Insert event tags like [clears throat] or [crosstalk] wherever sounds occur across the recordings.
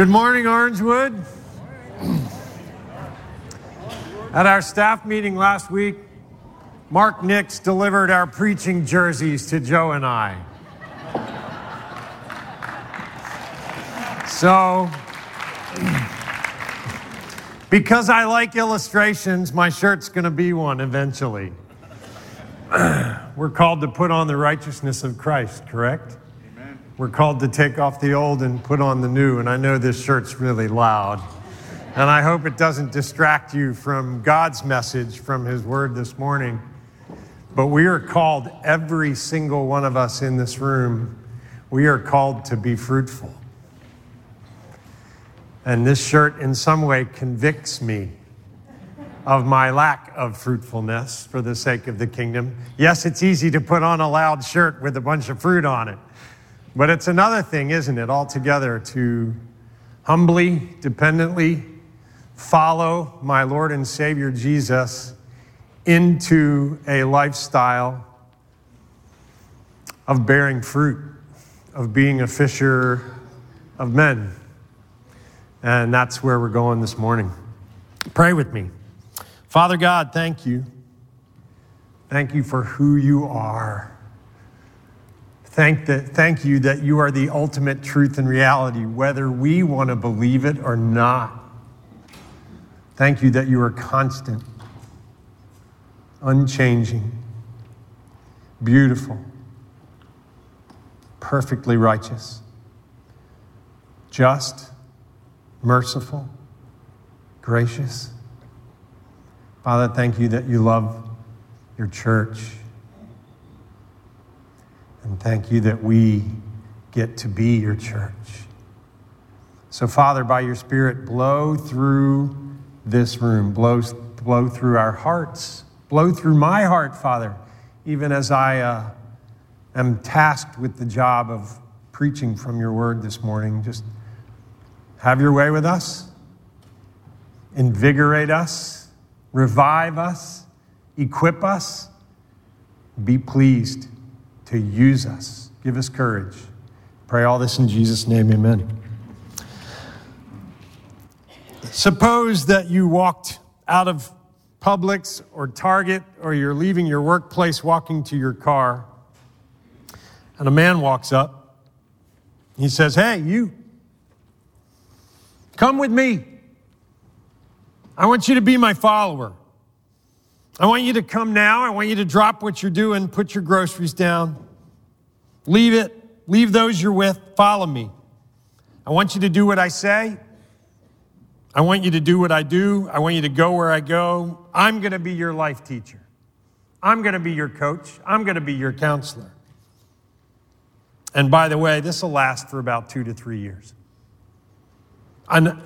Good morning, Orangewood. At our staff meeting last week, Mark Nix delivered our preaching jerseys to Joe and I. So, because I like illustrations, my shirt's going to be one eventually. [clears throat] We're called to put on the righteousness of Christ, correct? We're called to take off the old and put on the new, and I know this shirt's really loud. And I hope it doesn't distract you from God's message from His Word this morning. But we are called, every single one of us in this room, we are called to be fruitful. And this shirt, in some way, convicts me of my lack of fruitfulness for the sake of the kingdom. Yes, it's easy to put on a loud shirt with a bunch of fruit on it, but it's another thing, isn't it, altogether, to humbly, dependently follow my Lord and Savior Jesus into a lifestyle of bearing fruit, of being a fisher of men. And that's where we're going this morning. Pray with me. Father God, thank you. Thank you for who you are. Thank, that, thank you that you are the ultimate truth and reality, whether we want to believe it or not. Thank you that you are constant, unchanging, beautiful, perfectly righteous, just, merciful, gracious. Father, thank you that you love your church. And thank you that we get to be your church. So, Father, by your Spirit, blow through this room, blow, blow through our hearts, blow through my heart, Father, even as I uh, am tasked with the job of preaching from your word this morning. Just have your way with us, invigorate us, revive us, equip us. Be pleased to use us. Give us courage. Pray all this in Jesus' name, amen. Suppose that you walked out of Publix or Target or you're leaving your workplace walking to your car, and a man walks up. He says, Hey, you, come with me. I want you to be my follower. I want you to come now. I want you to drop what you're doing, put your groceries down, leave it, leave those you're with, follow me. I want you to do what I say. I want you to do what I do. I want you to go where I go. I'm going to be your life teacher. I'm going to be your coach. I'm going to be your counselor. And by the way, this will last for about two to three years. And,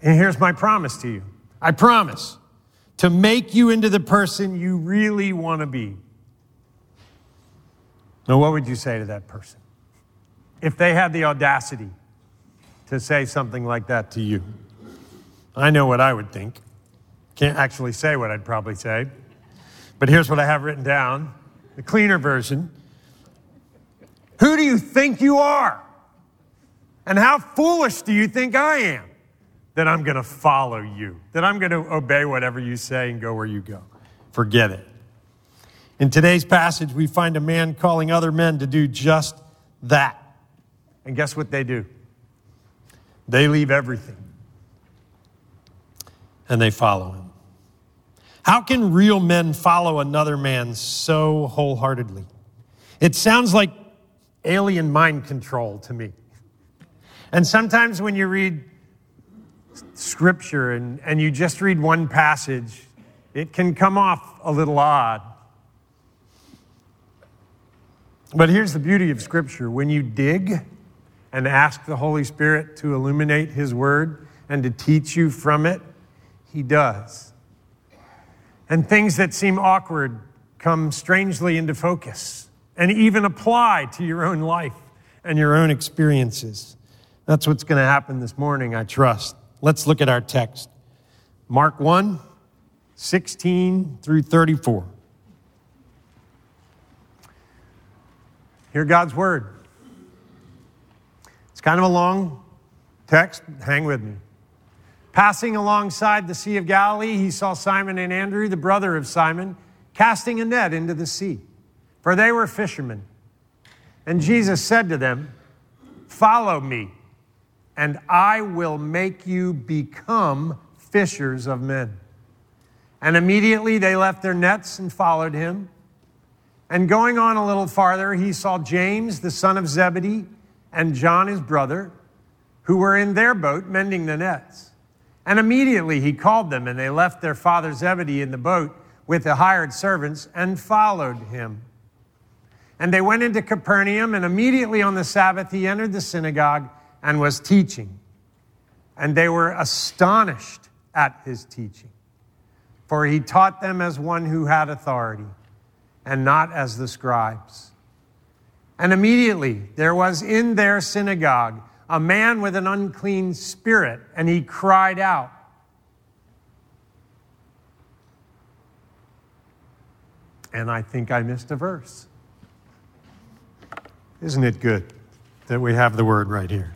here's my promise to you I promise to make you into the person you really want to be. Now, what would you say to that person if they had the audacity to say something like that to you? I know what I would think. Can't actually say what I'd probably say. But here's what I have written down the cleaner version. Who do you think you are? And how foolish do you think I am that I'm going to follow you, that I'm going to obey whatever you say and go where you go? Forget it. In today's passage, we find a man calling other men to do just that. And guess what they do? They leave everything and they follow him. How can real men follow another man so wholeheartedly? It sounds like alien mind control to me. And sometimes when you read scripture and, and you just read one passage, it can come off a little odd. But here's the beauty of scripture when you dig and ask the Holy Spirit to illuminate his word and to teach you from it, he does. And things that seem awkward come strangely into focus and even apply to your own life and your own experiences. That's what's going to happen this morning, I trust. Let's look at our text Mark 1 16 through 34. Hear God's word. It's kind of a long text, hang with me. Passing alongside the Sea of Galilee, he saw Simon and Andrew, the brother of Simon, casting a net into the sea, for they were fishermen. And Jesus said to them, Follow me, and I will make you become fishers of men. And immediately they left their nets and followed him. And going on a little farther, he saw James, the son of Zebedee, and John, his brother, who were in their boat mending the nets. And immediately he called them, and they left their father Zebedee in the boat with the hired servants and followed him. And they went into Capernaum, and immediately on the Sabbath he entered the synagogue and was teaching. And they were astonished at his teaching, for he taught them as one who had authority and not as the scribes. And immediately there was in their synagogue a man with an unclean spirit, and he cried out. And I think I missed a verse. Isn't it good that we have the word right here?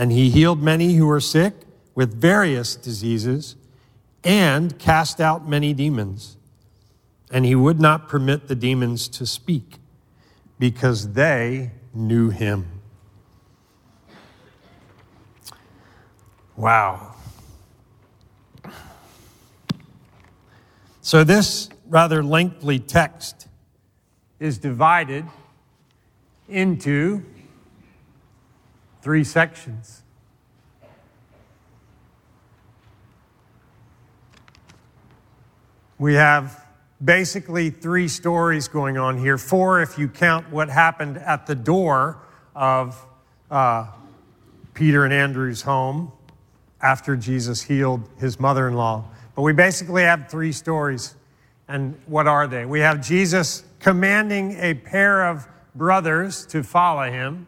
And he healed many who were sick with various diseases and cast out many demons. And he would not permit the demons to speak because they knew him. Wow. So, this rather lengthy text is divided into three sections. We have basically three stories going on here. Four, if you count what happened at the door of uh, Peter and Andrew's home after Jesus healed his mother in law. But we basically have three stories. And what are they? We have Jesus commanding a pair of brothers to follow him.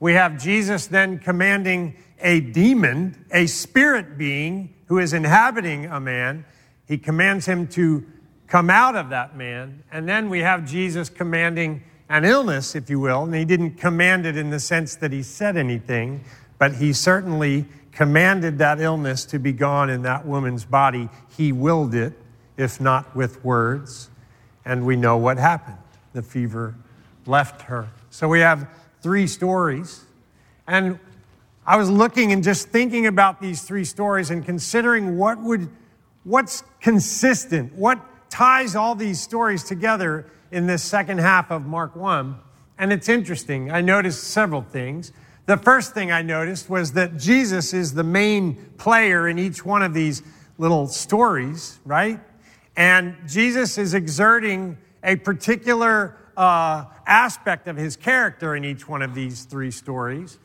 We have Jesus then commanding a demon, a spirit being who is inhabiting a man. He commands him to come out of that man. And then we have Jesus commanding an illness, if you will. And he didn't command it in the sense that he said anything, but he certainly commanded that illness to be gone in that woman's body. He willed it, if not with words. And we know what happened. The fever left her. So we have three stories. And I was looking and just thinking about these three stories and considering what would, what's consistent, what ties all these stories together in this second half of Mark 1. And it's interesting. I noticed several things. The first thing I noticed was that Jesus is the main player in each one of these little stories, right? And Jesus is exerting a particular uh, aspect of his character in each one of these three stories.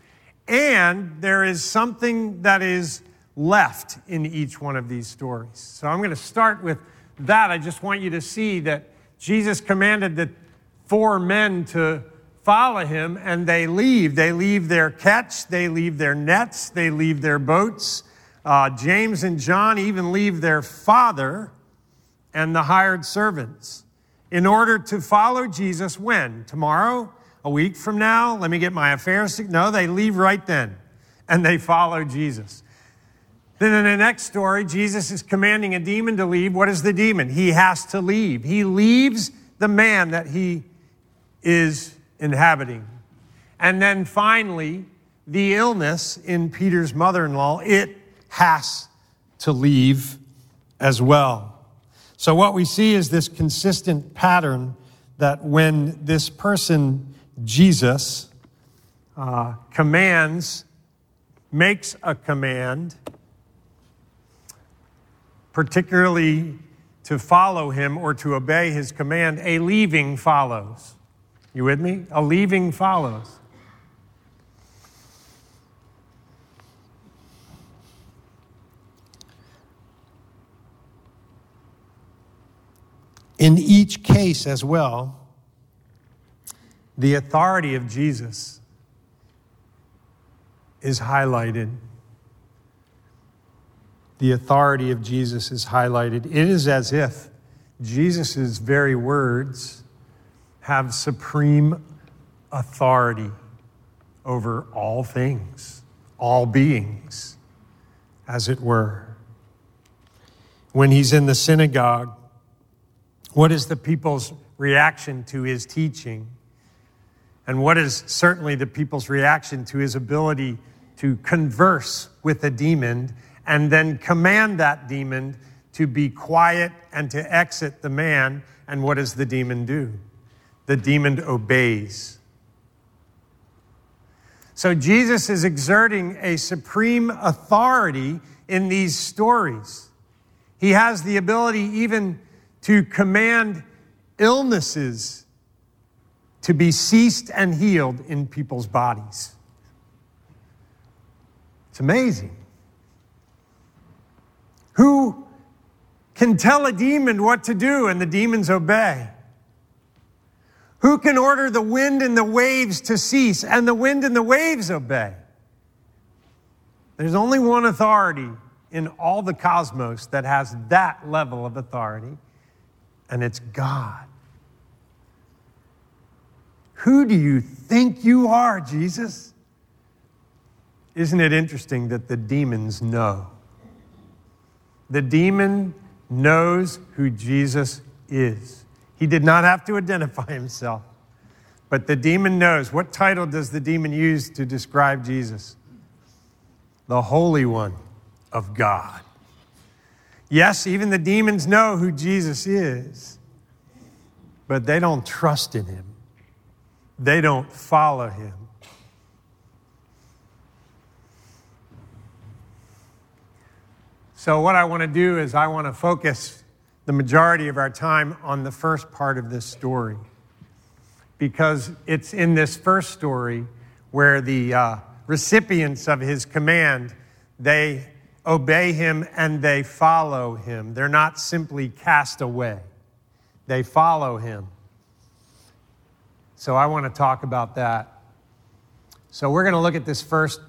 And there is something that is left in each one of these stories. So I'm going to start with that, I just want you to see that Jesus commanded the four men to follow him and they leave. They leave their catch, they leave their nets, they leave their boats. Uh, James and John even leave their father and the hired servants in order to follow Jesus when? Tomorrow? A week from now? Let me get my affairs. No, they leave right then and they follow Jesus. Then in the next story, Jesus is commanding a demon to leave. What is the demon? He has to leave. He leaves the man that he is inhabiting. And then finally, the illness in Peter's mother in law, it has to leave as well. So, what we see is this consistent pattern that when this person, Jesus, uh, commands, makes a command, particularly to follow him or to obey his command, a leaving follows. You with me? A leaving follows. In each case, as well, the authority of Jesus is highlighted. The authority of Jesus is highlighted. It is as if Jesus' very words have supreme authority over all things, all beings, as it were. When he's in the synagogue, what is the people's reaction to his teaching? And what is certainly the people's reaction to his ability to converse with a demon and then command that demon to be quiet and to exit the man? And what does the demon do? The demon obeys. So Jesus is exerting a supreme authority in these stories. He has the ability even to command illnesses to be ceased and healed in people's bodies. It's amazing. Who can tell a demon what to do and the demons obey? Who can order the wind and the waves to cease and the wind and the waves obey? There's only one authority in all the cosmos that has that level of authority, and it's God. Who do you think you are, Jesus? Isn't it interesting that the demons know? The demon knows who Jesus is. He did not have to identify himself, but the demon knows. What title does the demon use to describe Jesus? The Holy One of God. Yes, even the demons know who Jesus is, but they don't trust in him. They don't follow him. So, what I want to do is, I want to focus the majority of our time on the first part of this story. Because it's in this first story where the uh, recipients of his command, they obey him and they follow him. They're not simply cast away, they follow him. So I want to talk about that. So we're going to look at this first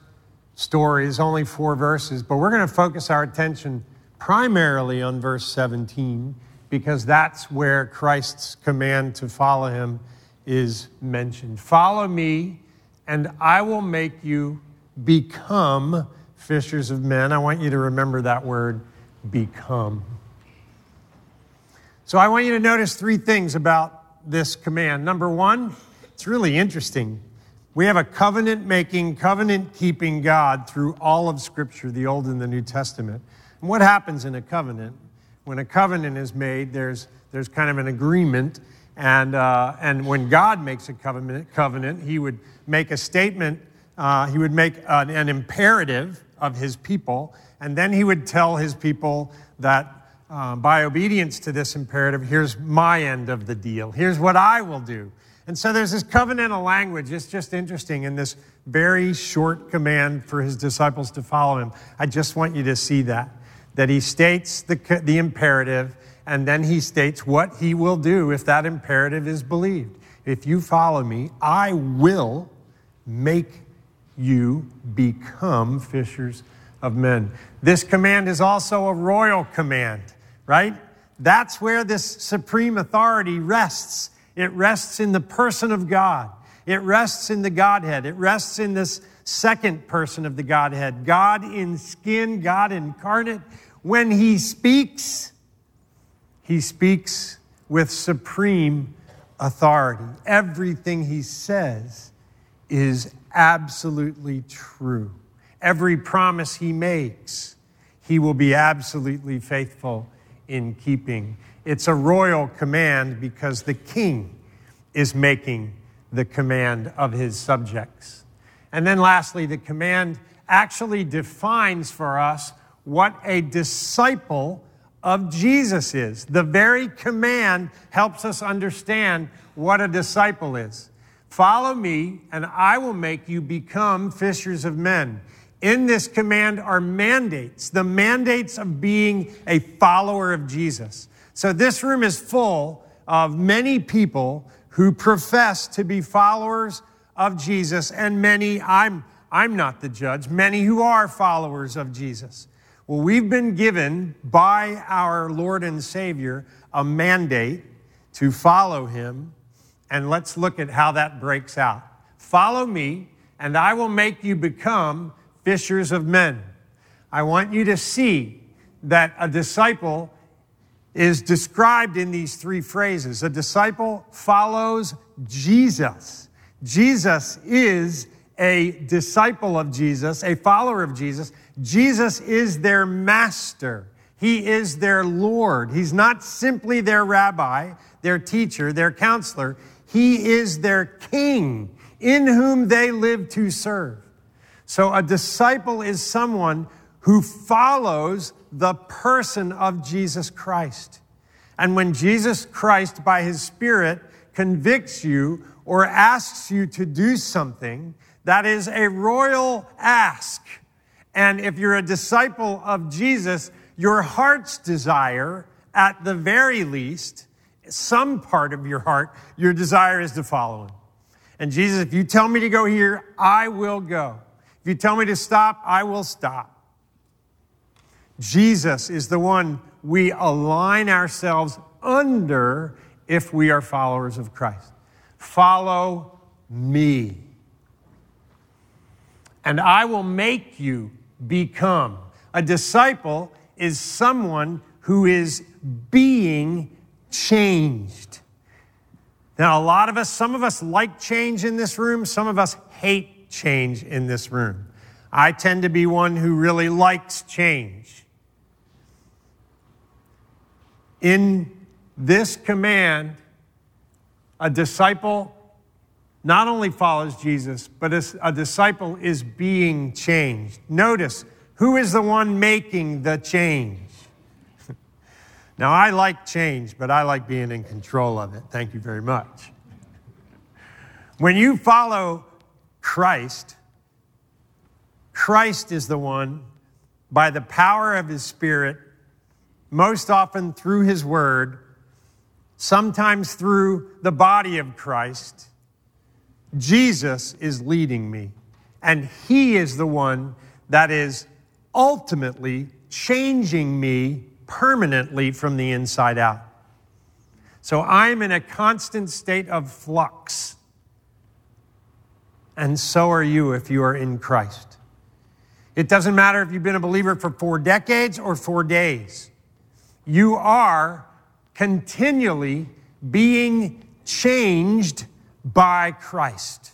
story. It's only four verses, but we're going to focus our attention primarily on verse 17 because that's where Christ's command to follow him is mentioned. Follow me, and I will make you become fishers of men. I want you to remember that word, become. So I want you to notice three things about this command. Number one, it's really interesting. We have a covenant making, covenant keeping God through all of Scripture, the Old and the New Testament. And what happens in a covenant? When a covenant is made, there's, there's kind of an agreement. And, uh, and when God makes a covenant, covenant, he would make a statement, uh, he would make an, an imperative of his people, and then he would tell his people that uh, by obedience to this imperative, here's my end of the deal. Here's what I will do. And so there's this covenantal language. It's just interesting in this very short command for his disciples to follow him. I just want you to see that. That he states the, the imperative, And then he states what he will do if that imperative is believed. If you follow me, I will make you become fishers of men. This command is also a royal command, right? That's where this supreme authority rests. It rests in the person of God. It rests in the Godhead. It rests in this second person of the Godhead, God in skin, God incarnate. When he speaks, he speaks with supreme authority. Everything he says is absolutely true. Every promise he makes, he will be absolutely faithful in keeping. It's a royal command because the king is making the command of his subjects. And then lastly, the command actually defines for us what a disciple of Jesus is. The very command helps us understand what a disciple is. Follow me, and I will make you become fishers of men. In this command are mandates, the mandates of being a follower of Jesus. So this room is full of many people who profess to be followers of Jesus, and many, I'm, I'm not the judge, many who are followers of Jesus. Well, we've been given by our Lord and Savior a mandate to follow him, and let's look at how that breaks out. Follow me, and I will make you become fishers of men. I want you to see that a disciple is described in these three phrases. A disciple follows Jesus. Jesus is a disciple of Jesus, a follower of Jesus. Jesus is their master. He is their Lord. He's not simply their rabbi, their teacher, their counselor. He is their king in whom they live to serve. So a disciple is someone who follows the person of Jesus Christ. And when Jesus Christ, by his Spirit, convicts you or asks you to do something, that is a royal ask. And if you're a disciple of Jesus, your heart's desire, at the very least, some part of your heart, your desire is to follow him. And Jesus, if you tell me to go here, I will go. If you tell me to stop, I will stop. Jesus is the one we align ourselves under if we are followers of Christ. Follow me. And I will make you become. A disciple is someone who is being changed. Now, a lot of us, some of us like change in this room, some of us hate change in this room. I tend to be one who really likes change. In this command, a disciple not only follows Jesus, but a disciple is being changed. Notice who is the one making the change? Now, I like change, but I like being in control of it. Thank you very much. When you follow Christ, Christ is the one, by the power of his Spirit, most often through his word, sometimes through the body of Christ, Jesus is leading me. And he is the one that is ultimately changing me permanently from the inside out. So I'm in a constant state of flux and so are you if you are in Christ. It doesn't matter if you've been a believer for four decades or four days. You are continually being changed by Christ.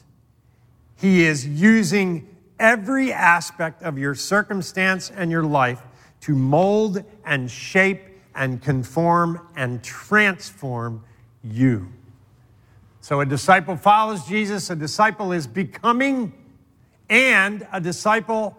He is using every aspect of your circumstance and your life to mold and shape and conform and transform you. So a disciple follows Jesus, a disciple is becoming, and a disciple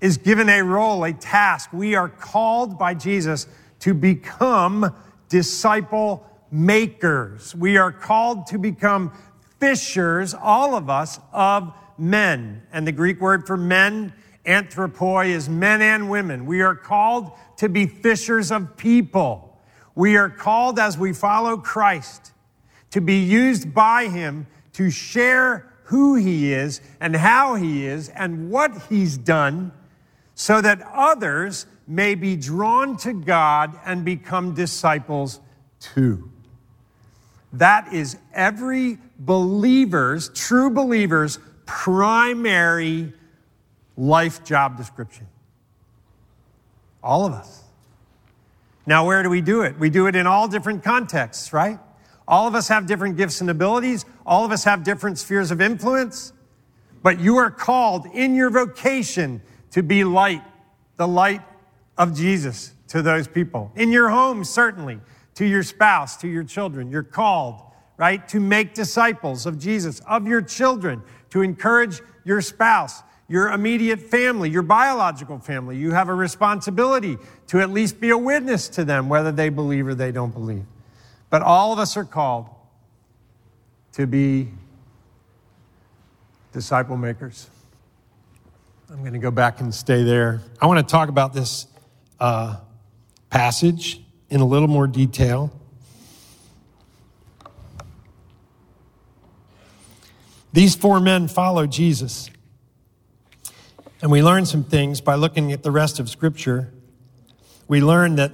is given a role, a task. We are called by Jesus to become disciple makers. We are called to become fishers, all of us, of men. And the Greek word for men Anthropoi is men and women. We are called to be fishers of people. We are called as we follow Christ to be used by Him to share who He is and how He is and what He's done so that others may be drawn to God and become disciples too. That is every believer's, true believer's, primary life job description. All of us. Now, where do we do it? We do it in all different contexts, right? All of us have different gifts and abilities. All of us have different spheres of influence. But you are called in your vocation to be light, the light of Jesus to those people. In your home, certainly, to your spouse, to your children. You're called, right, to make disciples of Jesus, of your children, to encourage your spouse, your immediate family, your biological family. You have a responsibility to at least be a witness to them, whether they believe or they don't believe. But all of us are called to be disciple makers. I'm going to go back and stay there. I want to talk about this uh, passage in a little more detail. These four men followed Jesus. And we learn some things by looking at the rest of Scripture. We learn that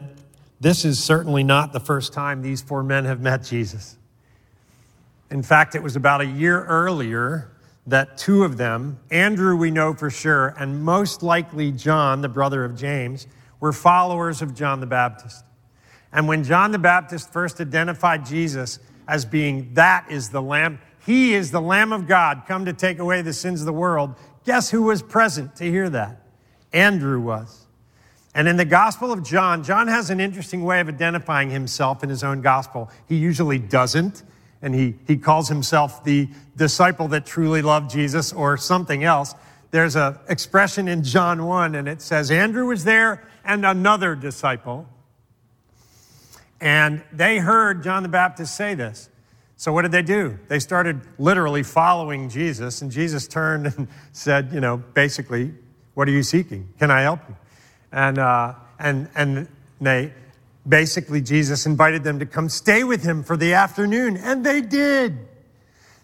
this is certainly not the first time these four men have met Jesus. In fact, it was about a year earlier that two of them, Andrew, we know for sure, and most likely John, the brother of James, were followers of John the Baptist. And when John the Baptist first identified Jesus as being that is the Lamb, he is the Lamb of God come to take away the sins of the world, guess who was present to hear that? Andrew was. And in the Gospel of John, John has an interesting way of identifying himself in his own gospel. He usually doesn't and he, he calls himself the disciple that truly loved Jesus or something else. There's an expression in John 1, and it says, Andrew was there and another disciple. And they heard John the Baptist say this. So what did they do? They started literally following Jesus, and Jesus turned [laughs] and said, you know, basically, what are you seeking? Can I help you? And, uh, and, and they, Basically, Jesus invited them to come stay with him for the afternoon, and they did.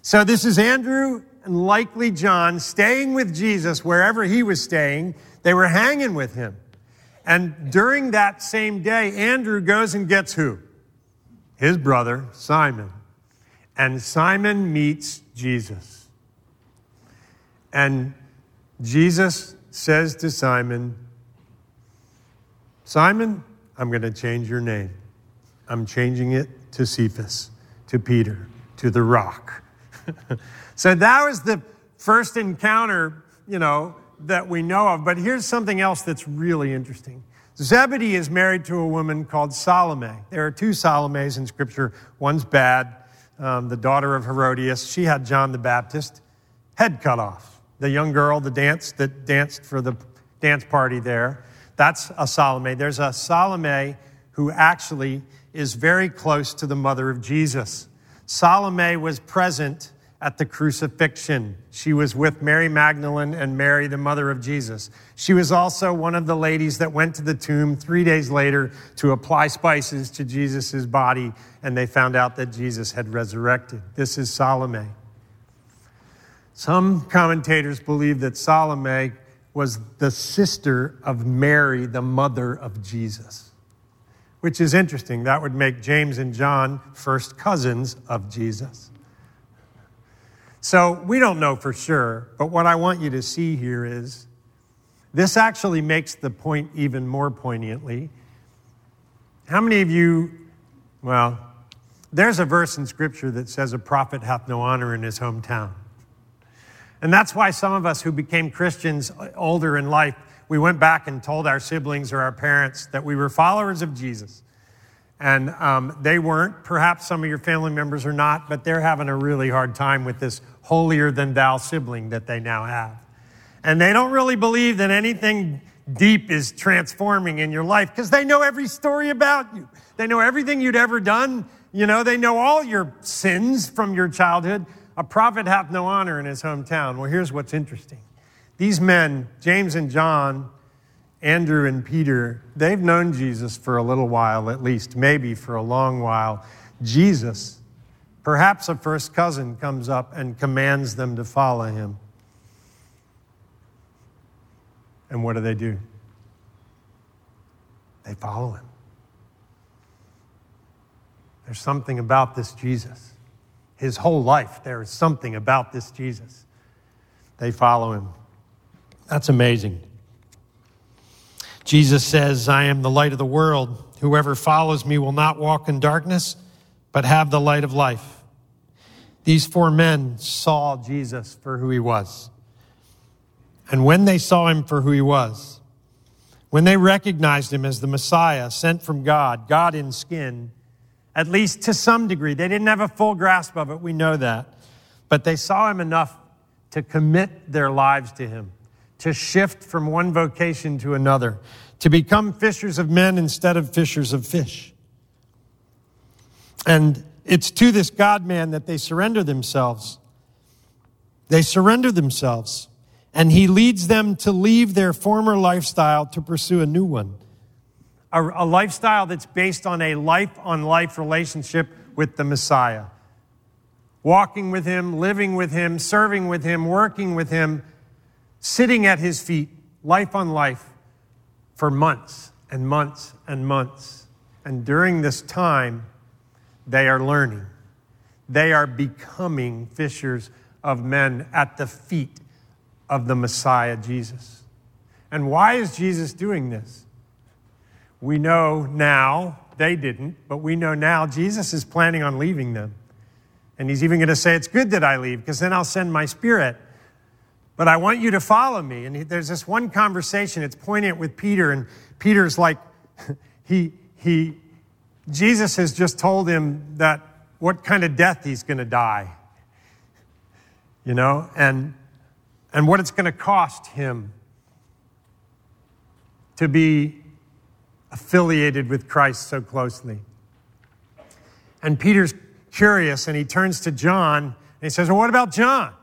So, this is Andrew and likely John staying with Jesus wherever he was staying. They were hanging with him. And during that same day, Andrew goes and gets who? His brother, Simon. And Simon meets Jesus. And Jesus says to Simon, Simon, I'm going to change your name. I'm changing it to Cephas, to Peter, to the rock. [laughs] so that was the first encounter, you know, that we know of. But here's something else that's really interesting. Zebedee is married to a woman called Salome. There are two Salomes in Scripture. One's bad, um, the daughter of Herodias. She had John the Baptist head cut off. The young girl, the dance that danced for the dance party there. That's a Salome. There's a Salome who actually is very close to the mother of Jesus. Salome was present at the crucifixion. She was with Mary Magdalene and Mary, the mother of Jesus. She was also one of the ladies that went to the tomb three days later to apply spices to Jesus' body, and they found out that Jesus had resurrected. This is Salome. Some commentators believe that Salome was the sister of Mary, the mother of Jesus, which is interesting. That would make James and John first cousins of Jesus. So we don't know for sure, but what I want you to see here is this actually makes the point even more poignantly. How many of you, well, there's a verse in Scripture that says a prophet hath no honor in his hometown. And that's why some of us who became Christians older in life, we went back and told our siblings or our parents that we were followers of Jesus. And um, they weren't. Perhaps some of your family members are not, but they're having a really hard time with this holier than thou sibling that they now have. And they don't really believe that anything deep is transforming in your life because they know every story about you. They know everything you'd ever done. You know, they know all your sins from your childhood. A prophet hath no honor in his hometown. Well, here's what's interesting These men, James and John, Andrew and Peter, they've known Jesus for a little while at least, maybe for a long while. Jesus, perhaps a first cousin, comes up and commands them to follow him. And what do they do? They follow him. There's something about this Jesus. His whole life, there is something about this Jesus. They follow him. That's amazing. Jesus says, I am the light of the world. Whoever follows me will not walk in darkness, but have the light of life. These four men saw Jesus for who he was. And when they saw him for who he was, when they recognized him as the Messiah sent from God, God in skin, at least to some degree, they didn't have a full grasp of it, we know that, but they saw him enough to commit their lives to him to shift from one vocation to another, to become fishers of men instead of fishers of fish. And it's to this God man that they surrender themselves. They surrender themselves, and he leads them to leave their former lifestyle to pursue a new one. A, a lifestyle that's based on a life on life relationship with the Messiah. Walking with him, living with him, serving with him, working with him sitting at his feet, life on life, for months and months and months. And during this time, they are learning. They are becoming fishers of men at the feet of the Messiah, Jesus. And why is Jesus doing this? We know now, they didn't, but we know now Jesus is planning on leaving them. And he's even going to say, It's good that I leave, because then I'll send my spirit but I want you to follow me. And there's this one conversation, it's poignant with Peter, and Peter's like, [laughs] he, he, Jesus has just told him that what kind of death he's going to die, you know, and, and what it's going to cost him to be affiliated with Christ so closely. And Peter's curious and he turns to John and he says, Well, what about John?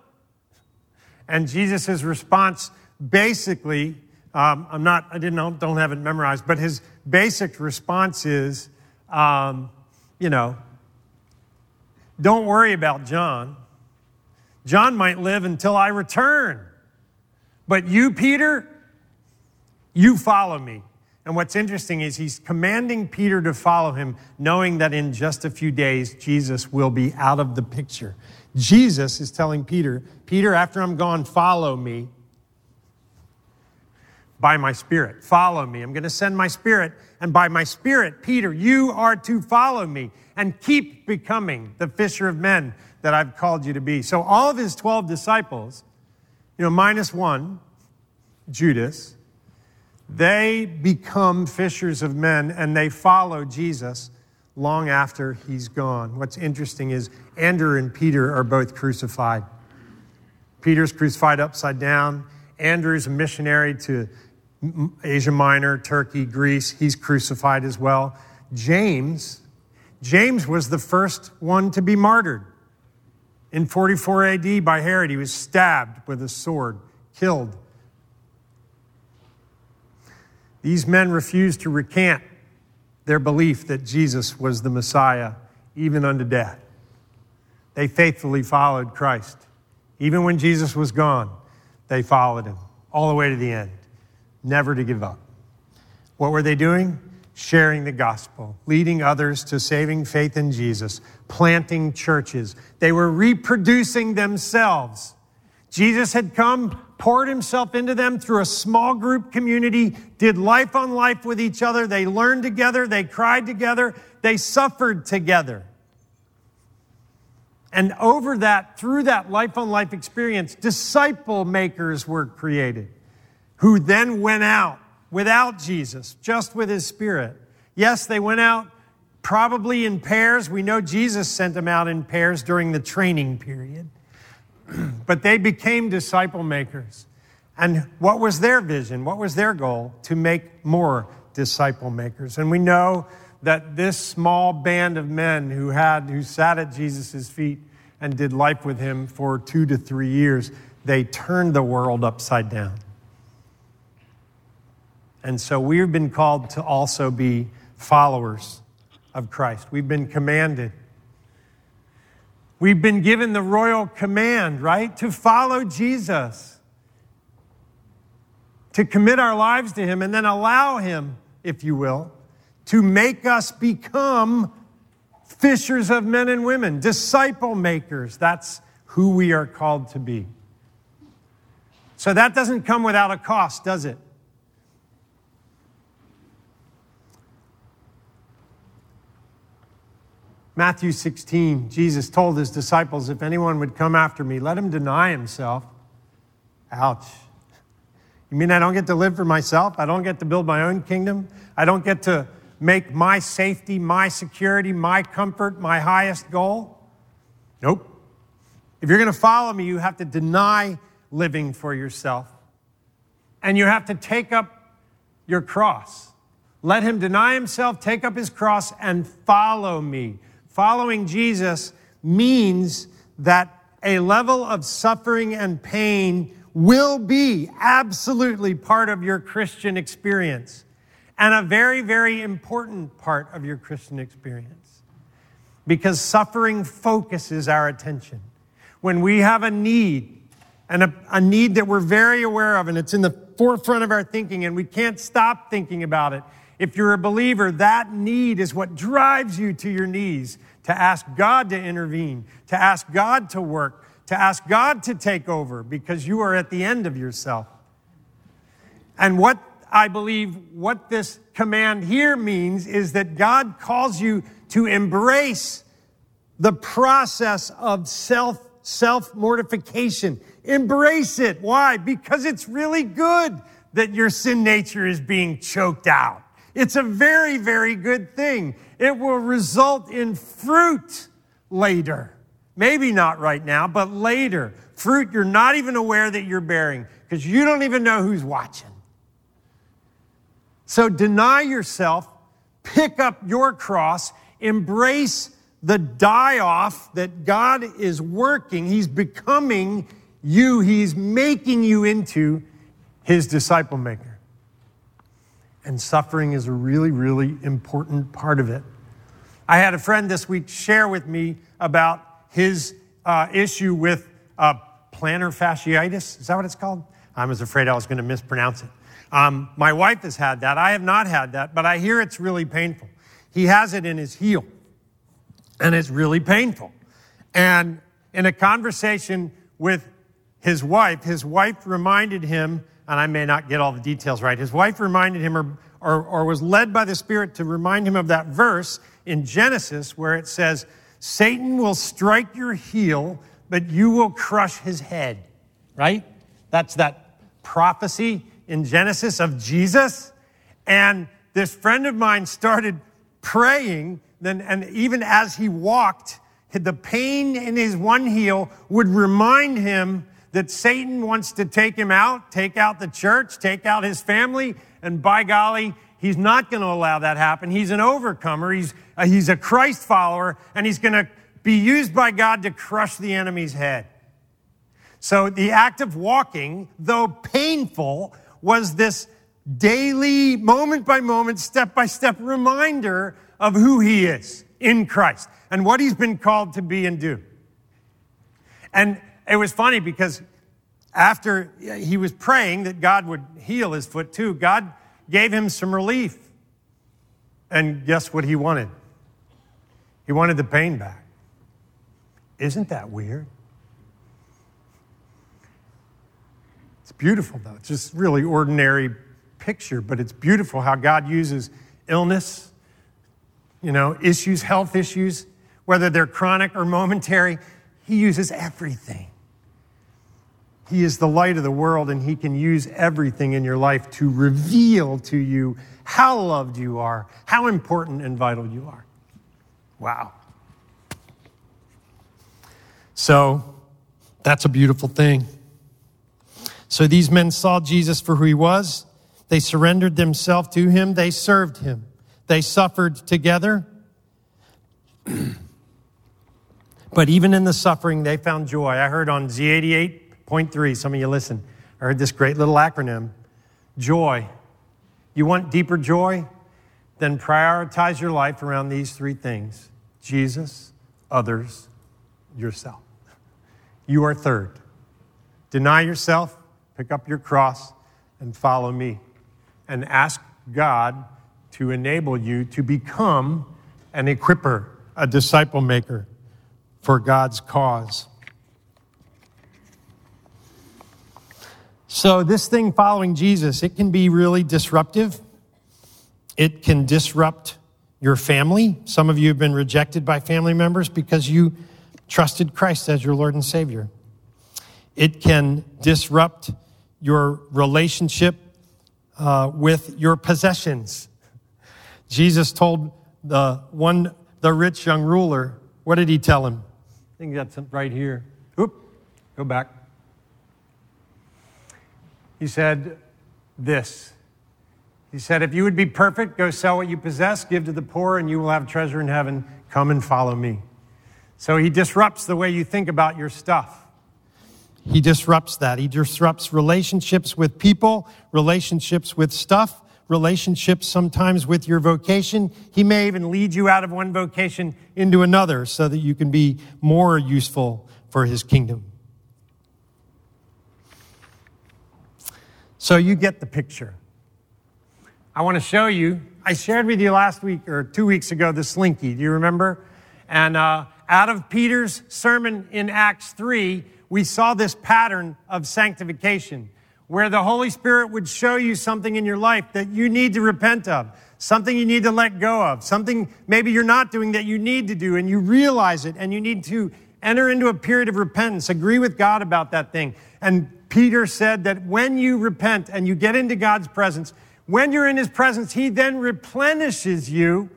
And Jesus' response basically, um, I'm not, I didn't, don't have it memorized, but his basic response is, um, you know, don't worry about John. John might live until I return. But you, Peter, you follow me. And what's interesting is he's commanding Peter to follow him, knowing that in just a few days, Jesus will be out of the picture. Jesus is telling Peter, Peter, after I'm gone, follow me by my spirit. Follow me. I'm going to send my spirit. And by my spirit, Peter, you are to follow me and keep becoming the fisher of men that I've called you to be. So all of his 12 disciples, you know, minus one, Judas, they become fishers of men and they follow Jesus long after he's gone. What's interesting is Andrew and Peter are both crucified. Peter's crucified upside down. Andrew's a missionary to Asia Minor, Turkey, Greece. He's crucified as well. James, James was the first one to be martyred. In 44 AD by Herod, he was stabbed with a sword, killed. These men refused to recant their belief that Jesus was the Messiah, even unto death. They faithfully followed Christ. Even when Jesus was gone, they followed him all the way to the end, never to give up. What were they doing? Sharing the gospel, leading others to saving faith in Jesus, planting churches. They were reproducing themselves. Jesus had come poured himself into them through a small group community, did life on life with each other. They learned together, they cried together, they suffered together. And over that, through that life on life experience, disciple makers were created who then went out without Jesus, just with his spirit. Yes, they went out probably in pairs. We know Jesus sent them out in pairs during the training period. [clears throat] but they became disciple makers. And what was their vision? What was their goal? To make more disciple makers. And we know that this small band of men who had who sat at Jesus' feet and did life with him for two to three years, they turned the world upside down. And so we've been called to also be followers of Christ. We've been commanded. We've been given the royal command, right? To follow Jesus, to commit our lives to Him, and then allow Him, if you will, to make us become fishers of men and women, disciple makers. That's who we are called to be. So that doesn't come without a cost, does it? Matthew 16, Jesus told his disciples, If anyone would come after me, let him deny himself. Ouch. You mean I don't get to live for myself? I don't get to build my own kingdom? I don't get to make my safety, my security, my comfort my highest goal? Nope. If you're going to follow me, you have to deny living for yourself. And you have to take up your cross. Let him deny himself, take up his cross, and follow me. Following Jesus means that a level of suffering and pain will be absolutely part of your Christian experience and a very, very important part of your Christian experience because suffering focuses our attention. When we have a need, and a, a, need that we're very aware of, and it's in the forefront of our thinking, and we can't stop thinking about it, if you're a believer, that need is what drives you to your knees to ask God to intervene, to ask God to work, to ask God to take over because you are at the end of yourself. And what I believe what this command here means is that God calls you to embrace the process of self self mortification. Embrace it. Why? Because it's really good that your sin nature is being choked out. It's a very, very good thing. It will result in fruit later. Maybe not right now, but later. Fruit you're not even aware that you're bearing because you don't even know who's watching. So deny yourself, pick up your cross, embrace the die off that God is working. He's becoming you, He's making you into His disciple maker and suffering is a really, really important part of it. I had a friend this week share with me about his uh, issue with uh, plantar fasciitis. Is that what it's called? I was afraid I was going to mispronounce it. Um, my wife has had that. I have not had that, but I hear it's really painful. He has it in his heel, and it's really painful. And in a conversation with his wife, his wife reminded him and I may not get all the details right. His wife reminded him or, or, or, was led by the Spirit to remind him of that verse in Genesis where it says, Satan will strike your heel, but you will crush his head, right? That's that prophecy in Genesis of Jesus. And this friend of mine started praying, then, and even as he walked, the pain in his one heel would remind him that Satan wants to take him out, take out the church, take out his family, and by golly, he's not going to allow that happen. He's an overcomer. He's a, he's a Christ follower, and he's going to be used by God to crush the enemy's head. So the act of walking, though painful, was this daily, moment by moment, step by step reminder of who he is in Christ and what he's been called to be and do. And it was funny because after he was praying that God would heal his foot too, God gave him some relief. And guess what he wanted? He wanted the pain back. Isn't that weird? It's beautiful, though. It's just really ordinary picture, but it's beautiful how God uses illness, you know, issues, health issues, whether they're chronic or momentary. He uses everything he is the light of the world, and He can use everything in your life to reveal to you how loved you are, how important and vital you are. Wow. So, that's a beautiful thing. So, these men saw Jesus for who He was. They surrendered themselves to Him. They served Him. They suffered together. [clears throat] but even in the suffering, they found joy. I heard on Z88 Point three, some of you listen. I heard this great little acronym joy. You want deeper joy? Then prioritize your life around these three things Jesus, others, yourself. You are third. Deny yourself, pick up your cross, and follow me. And ask God to enable you to become an equiper, a disciple maker for God's cause. So, this thing following Jesus, it can be really disruptive. It can disrupt your family. Some of you have been rejected by family members because you trusted Christ as your Lord and Savior. It can disrupt your relationship uh, with your possessions. Jesus told the one, the rich young ruler, what did he tell him? I think that's right here. Oop, go back. He said this. He said, If you would be perfect, go sell what you possess, give to the poor, and you will have treasure in heaven. Come and follow me. So he disrupts the way you think about your stuff. He disrupts that. He disrupts relationships with people, relationships with stuff, relationships sometimes with your vocation. He may even lead you out of one vocation into another so that you can be more useful for his kingdom. So you get the picture. I want to show you. I shared with you last week or two weeks ago the slinky. Do you remember? And uh, out of Peter's sermon in Acts 3, we saw this pattern of sanctification where the Holy Spirit would show you something in your life that you need to repent of, something you need to let go of, something maybe you're not doing that you need to do, and you realize it, and you need to enter into a period of repentance, agree with God about that thing. And Peter said that when you repent and you get into God's presence, when you're in his presence, he then replenishes you,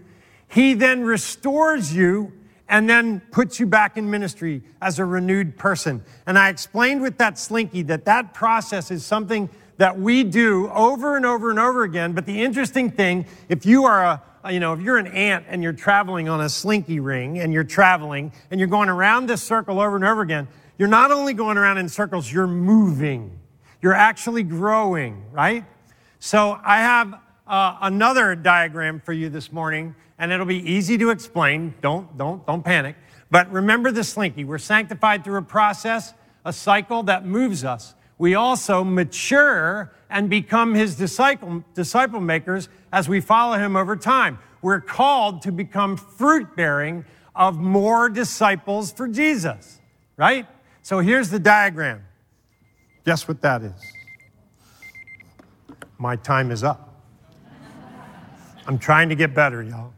he then restores you, and then puts you back in ministry as a renewed person. And I explained with that slinky that that process is something that we do over and over and over again. But the interesting thing, if you are a, you know, if you're an ant and you're traveling on a slinky ring and you're traveling and you're going around this circle over and over again, you're not only going around in circles, you're moving. You're actually growing, right? So I have uh, another diagram for you this morning and it'll be easy to explain. Don't, don't, don't panic. But remember the slinky. We're sanctified through a process, a cycle that moves us. We also mature and become his disciple, disciple makers as we follow him over time. We're called to become fruit bearing of more disciples for Jesus, right? So here's the diagram. Guess what that is? My time is up. I'm trying to get better, y'all.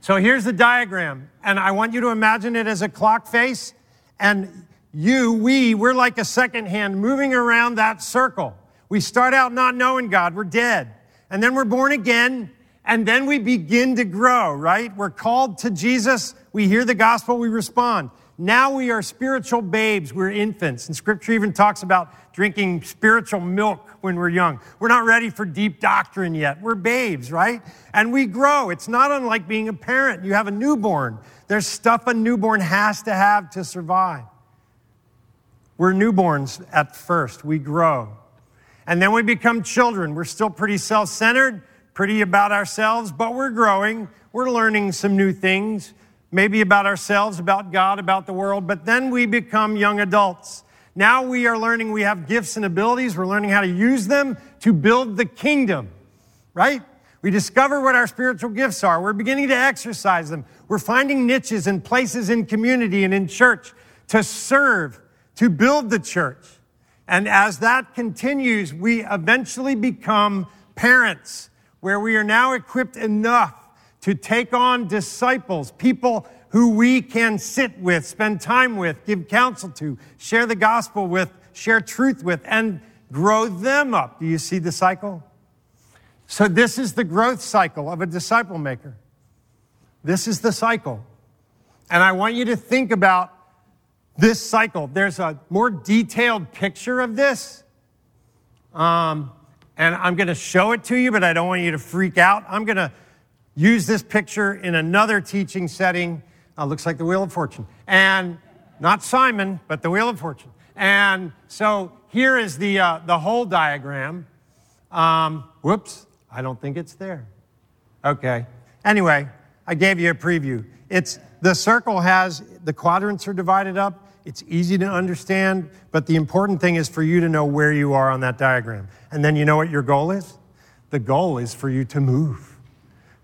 So here's the diagram, and I want you to imagine it as a clock face, and you, we, we're like a second hand moving around that circle. We start out not knowing God, we're dead. And then we're born again, and then we begin to grow, right? We're called to Jesus, we hear the gospel, we respond. Now we are spiritual babes, we're infants. And scripture even talks about drinking spiritual milk when we're young. We're not ready for deep doctrine yet. We're babes, right? And we grow. It's not unlike being a parent. You have a newborn. There's stuff a newborn has to have to survive. We're newborns at first, we grow. And then we become children. We're still pretty self centered, pretty about ourselves, but we're growing. We're learning some new things maybe about ourselves, about God, about the world, but then we become young adults. Now we are learning we have gifts and abilities. We're learning how to use them to build the kingdom, right? We discover what our spiritual gifts are. We're beginning to exercise them. We're finding niches and places in community and in church to serve, to build the church. And as that continues, we eventually become parents where we are now equipped enough to take on disciples, people who we can sit with, spend time with, give counsel to, share the gospel with, share truth with, and grow them up. Do you see the cycle? So, this is the growth cycle of a disciple maker. This is the cycle. And I want you to think about this cycle. There's a more detailed picture of this. Um, and I'm going to show it to you, but I don't want you to freak out. I'm going to use this picture in another teaching setting. Uh, looks like the Wheel of Fortune. And not Simon, but the Wheel of Fortune. And so here is the, uh, the whole diagram. Um, whoops, I don't think it's there. Okay. Anyway, I gave you a preview. It's the circle has the quadrants are divided up. It's easy to understand, but the important thing is for you to know where you are on that diagram. And then you know what your goal is? The goal is for you to move.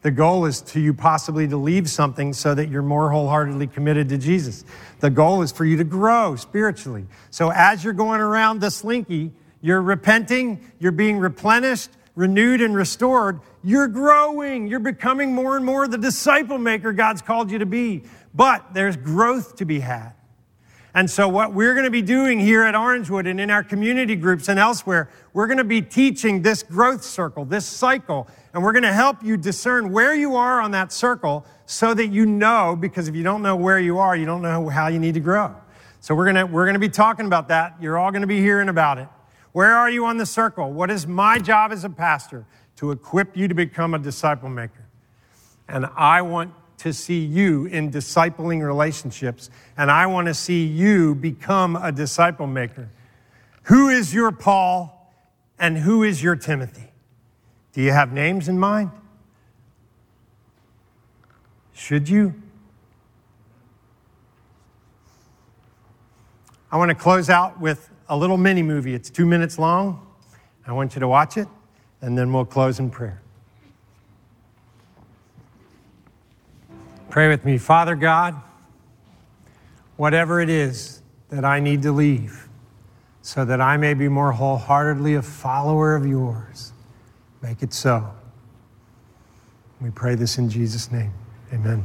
The goal is to you possibly to leave something so that you're more wholeheartedly committed to Jesus. The goal is for you to grow spiritually. So as you're going around the slinky, you're repenting, you're being replenished, renewed, and restored. You're growing. You're becoming more and more the disciple maker God's called you to be. But there's growth to be had. And so, what we're going to be doing here at Orangewood and in our community groups and elsewhere, we're going to be teaching this growth circle, this cycle, and we're going to help you discern where you are on that circle so that you know, because if you don't know where you are, you don't know how you need to grow. So, we're going to, we're going to be talking about that. You're all going to be hearing about it. Where are you on the circle? What is my job as a pastor? To equip you to become a disciple maker. And I want to see you in discipling relationships, and I want to see you become a disciple maker. Who is your Paul and who is your Timothy? Do you have names in mind? Should you? I want to close out with a little mini movie. It's two minutes long. I want you to watch it, and then we'll close in prayer. Pray with me. Father God, whatever it is that I need to leave so that I may be more wholeheartedly a follower of yours, make it so. We pray this in Jesus' name. Amen.